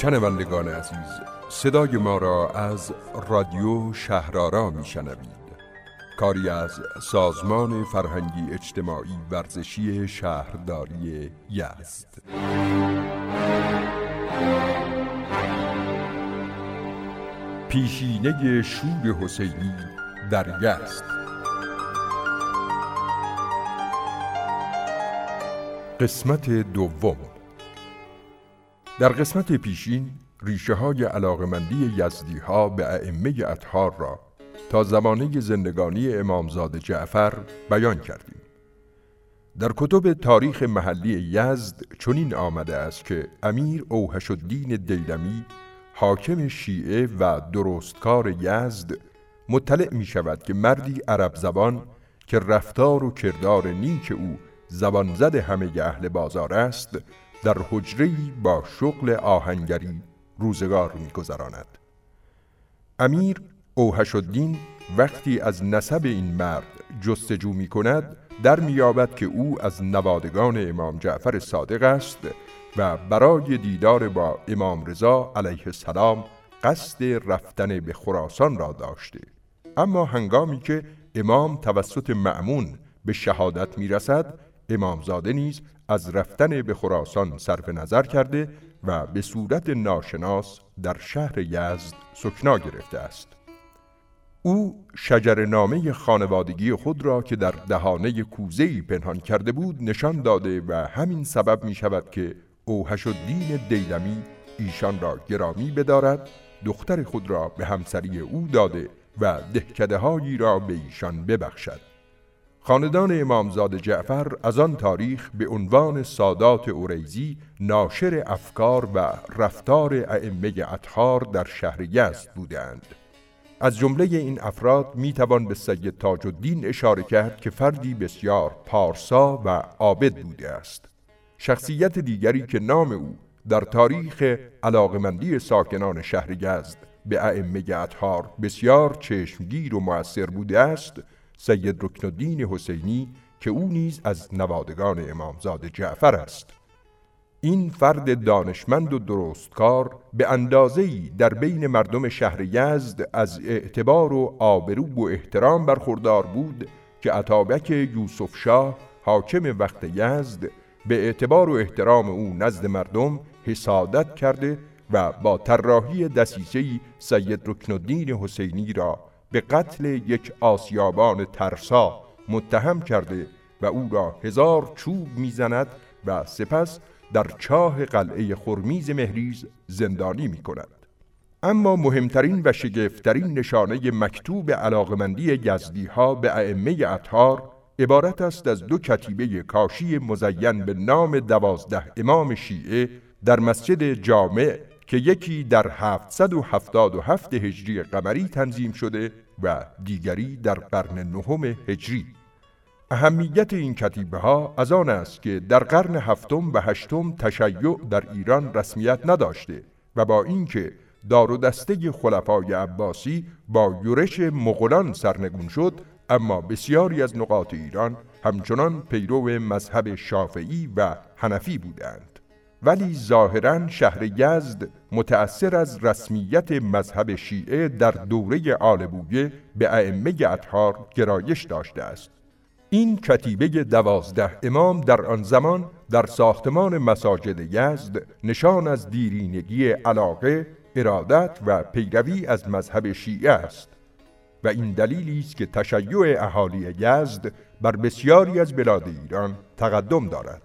شنوندگان عزیز صدای ما را از رادیو شهرارا میشنوید. کاری از سازمان فرهنگی اجتماعی ورزشی شهرداری یزد. پیشینه شور حسینی در یزد. قسمت دوم. در قسمت پیشین ریشه های علاقمندی یزدی ها به ائمه اطهار را تا زمانه زندگانی امامزاده جعفر بیان کردیم. در کتب تاریخ محلی یزد چنین آمده است که امیر اوهش الدین دیلمی حاکم شیعه و درستکار یزد مطلع می شود که مردی عرب زبان که رفتار و کردار نیک او زبان زد همه اهل بازار است در حجری با شغل آهنگری روزگار میگذراند. امیر اوهش الدین وقتی از نسب این مرد جستجو می کند در میابد که او از نوادگان امام جعفر صادق است و برای دیدار با امام رضا علیه السلام قصد رفتن به خراسان را داشته. اما هنگامی که امام توسط معمون به شهادت می‌رسد امامزاده نیز از رفتن به خراسان صرف نظر کرده و به صورت ناشناس در شهر یزد سکنا گرفته است. او شجر نامه خانوادگی خود را که در دهانه کوزهی پنهان کرده بود نشان داده و همین سبب می شود که اوهش الدین دیلمی ایشان را گرامی بدارد دختر خود را به همسری او داده و دهکده هایی را به ایشان ببخشد. خاندان امامزاد جعفر از آن تاریخ به عنوان سادات اوریزی ناشر افکار و رفتار ائمه اطهار در شهر یزد بودند. از جمله این افراد می توان به سید تاج الدین اشاره کرد که فردی بسیار پارسا و عابد بوده است. شخصیت دیگری که نام او در تاریخ علاقمندی ساکنان شهر یزد به ائمه اطهار بسیار چشمگیر و موثر بوده است سید رکن الدین حسینی که او نیز از نوادگان امامزاده جعفر است. این فرد دانشمند و درستکار به اندازه‌ای در بین مردم شهر یزد از اعتبار و آبرو و احترام برخوردار بود که عطابک یوسف شاه حاکم وقت یزد به اعتبار و احترام او نزد مردم حسادت کرده و با طراحی دسیسه‌ای سید رکن الدین حسینی را به قتل یک آسیابان ترسا متهم کرده و او را هزار چوب می‌زند و سپس در چاه قلعه خرمیز مهریز زندانی می کند. اما مهمترین و شگفترین نشانه مکتوب علاقمندی یزدی ها به ائمه اطهار عبارت است از دو کتیبه کاشی مزین به نام دوازده امام شیعه در مسجد جامع که یکی در 777 هجری قمری تنظیم شده و دیگری در قرن نهم هجری. اهمیت این کتیبه ها از آن است که در قرن هفتم و هشتم تشیع در ایران رسمیت نداشته و با اینکه دار و دسته خلفای عباسی با یورش مغولان سرنگون شد اما بسیاری از نقاط ایران همچنان پیرو مذهب شافعی و حنفی بودند. ولی ظاهرا شهر یزد متأثر از رسمیت مذهب شیعه در دوره آل بویه به ائمه اطهار گرایش داشته است. این کتیبه دوازده امام در آن زمان در ساختمان مساجد یزد نشان از دیرینگی علاقه، ارادت و پیروی از مذهب شیعه است و این دلیلی است که تشیع اهالی یزد بر بسیاری از بلاد ایران تقدم دارد.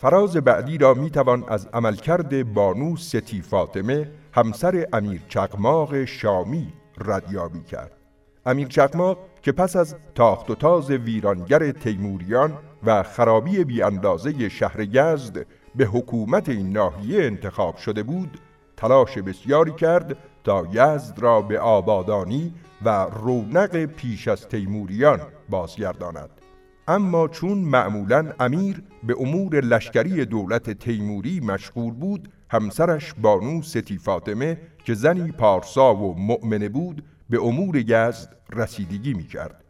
فراز بعدی را می توان از عملکرد بانو ستی فاطمه همسر امیر چقماق شامی ردیابی کرد. امیر چقماق که پس از تاخت و تاز ویرانگر تیموریان و خرابی بی اندازه شهر یزد به حکومت این ناحیه انتخاب شده بود تلاش بسیاری کرد تا یزد را به آبادانی و رونق پیش از تیموریان بازگرداند. اما چون معمولا امیر به امور لشکری دولت تیموری مشغول بود همسرش بانو ستی فاطمه که زنی پارسا و مؤمنه بود به امور یزد رسیدگی می کرد.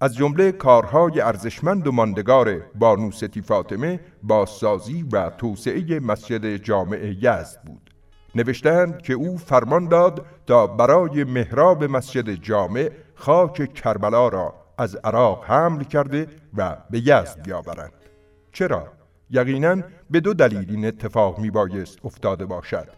از جمله کارهای ارزشمند و ماندگار بانو ستی فاطمه بازسازی و توسعه مسجد جامع یزد بود. نوشتند که او فرمان داد تا برای محراب مسجد جامع خاک کربلا را از عراق حمل کرده و به یزد بیاورند. چرا؟ یقینا به دو دلیل این اتفاق می بایست افتاده باشد.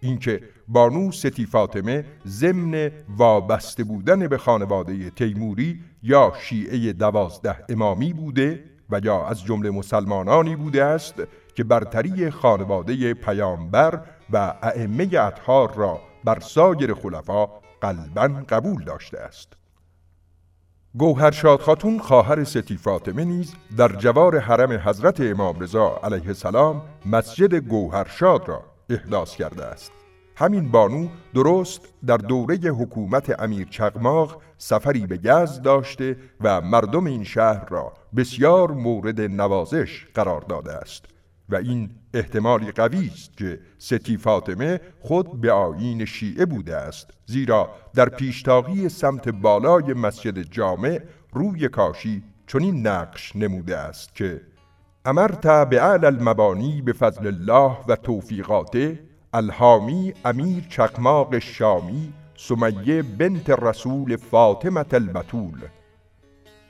اینکه بانو ستی فاطمه ضمن وابسته بودن به خانواده تیموری یا شیعه دوازده امامی بوده و یا از جمله مسلمانانی بوده است که برتری خانواده پیامبر و ائمه اطهار را بر سایر خلفا قلبا قبول داشته است. گوهرشاد خاتون خواهر ستی فاطمه نیز در جوار حرم حضرت امام رضا علیه السلام مسجد گوهرشاد را احداث کرده است. همین بانو درست در دوره حکومت امیر چغماغ سفری به گز داشته و مردم این شهر را بسیار مورد نوازش قرار داده است. و این احتمالی قوی است که ستی فاطمه خود به آیین شیعه بوده است زیرا در پیشتاقی سمت بالای مسجد جامع روی کاشی چنین نقش نموده است که امرت به اعلی المبانی به فضل الله و توفیقاته الهامی امیر چقماق شامی سمیه بنت رسول فاطمه البتول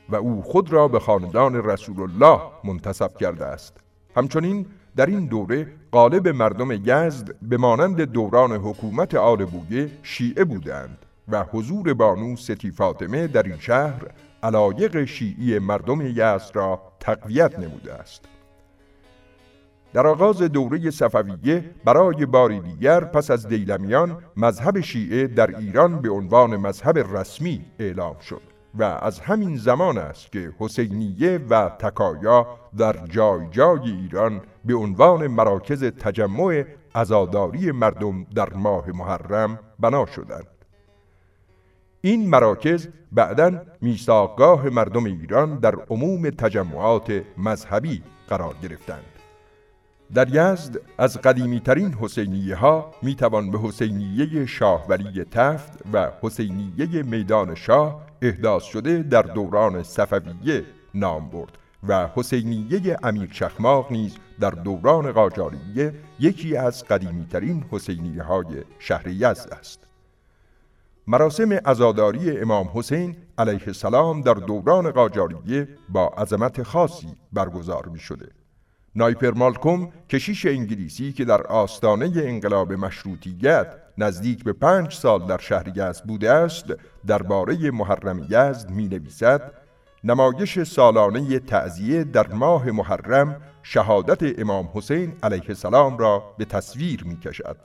و او خود را به خاندان رسول الله منتصب کرده است. همچنین در این دوره غالب مردم یزد به مانند دوران حکومت آل بویه شیعه بودند و حضور بانو ستی فاطمه در این شهر علایق شیعی مردم یزد را تقویت نموده است. در آغاز دوره صفویه برای باری دیگر پس از دیلمیان مذهب شیعه در ایران به عنوان مذهب رسمی اعلام شد. و از همین زمان است که حسینیه و تکایا در جای جای ایران به عنوان مراکز تجمع ازاداری مردم در ماه محرم بنا شدند. این مراکز بعدا میثاقگاه مردم ایران در عموم تجمعات مذهبی قرار گرفتند. در یزد از قدیمی ترین حسینیه ها می توان به حسینیه شاهولی تفت و حسینیه میدان شاه احداث شده در دوران صفویه نام برد و حسینیه امیر چخماق نیز در دوران قاجاریه یکی از قدیمی ترین حسینیه های شهر یزد است. مراسم ازاداری امام حسین علیه السلام در دوران قاجاریه با عظمت خاصی برگزار می شده. نایپر مالکوم کشیش انگلیسی که در آستانه انقلاب مشروطیت نزدیک به پنج سال در شهر یزد بوده است درباره محرم یزد می نویسد نمایش سالانه تعذیه در ماه محرم شهادت امام حسین علیه السلام را به تصویر می کشد.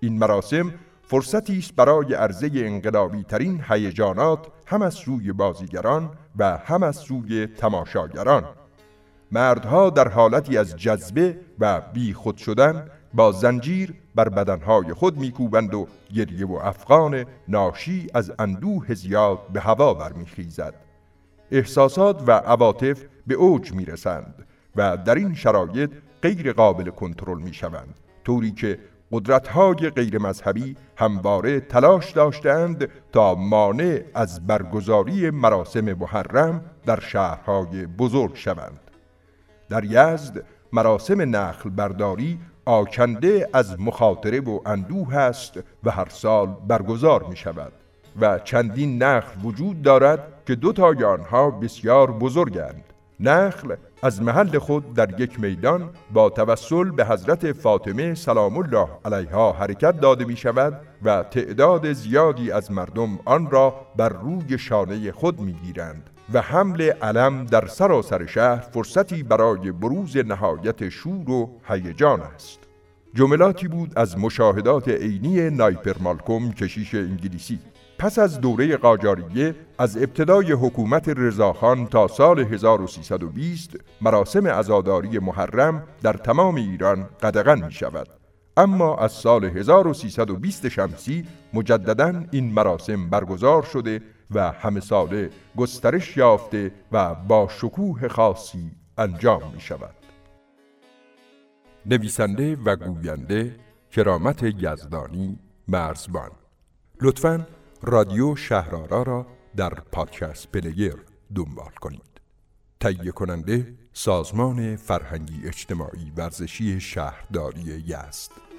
این مراسم فرصتی است برای عرضه انقلابی ترین هیجانات هم از سوی بازیگران و هم از سوی تماشاگران مردها در حالتی از جذبه و بی خود شدن با زنجیر بر بدنهای خود میکوبند و گریه و افغان ناشی از اندوه زیاد به هوا برمیخیزد. احساسات و عواطف به اوج می‌رسند و در این شرایط غیر قابل کنترل می‌شوند. طوری که قدرت‌های غیر مذهبی همواره تلاش داشتند تا مانع از برگزاری مراسم محرم در شهرهای بزرگ شوند. در یزد مراسم نخل برداری آکنده از مخاطره و اندوه است و هر سال برگزار می شود و چندین نخل وجود دارد که دو تای آنها بسیار بزرگند. نخل از محل خود در یک میدان با توسل به حضرت فاطمه سلام الله علیها حرکت داده می شود و تعداد زیادی از مردم آن را بر روی شانه خود می گیرند و حمل علم در سراسر شهر فرصتی برای بروز نهایت شور و هیجان است. جملاتی بود از مشاهدات عینی نایپر مالکوم کشیش انگلیسی. پس از دوره قاجاریه از ابتدای حکومت رضاخان تا سال 1320 مراسم عزاداری محرم در تمام ایران قدغن می شود اما از سال 1320 شمسی مجددا این مراسم برگزار شده و همه ساله گسترش یافته و با شکوه خاصی انجام می شود. نویسنده و گوینده کرامت یزدانی مرزبان. لطفا رادیو شهرارا را در پادکست پلیر دنبال کنید. تهیه کننده سازمان فرهنگی اجتماعی ورزشی شهرداری یزد.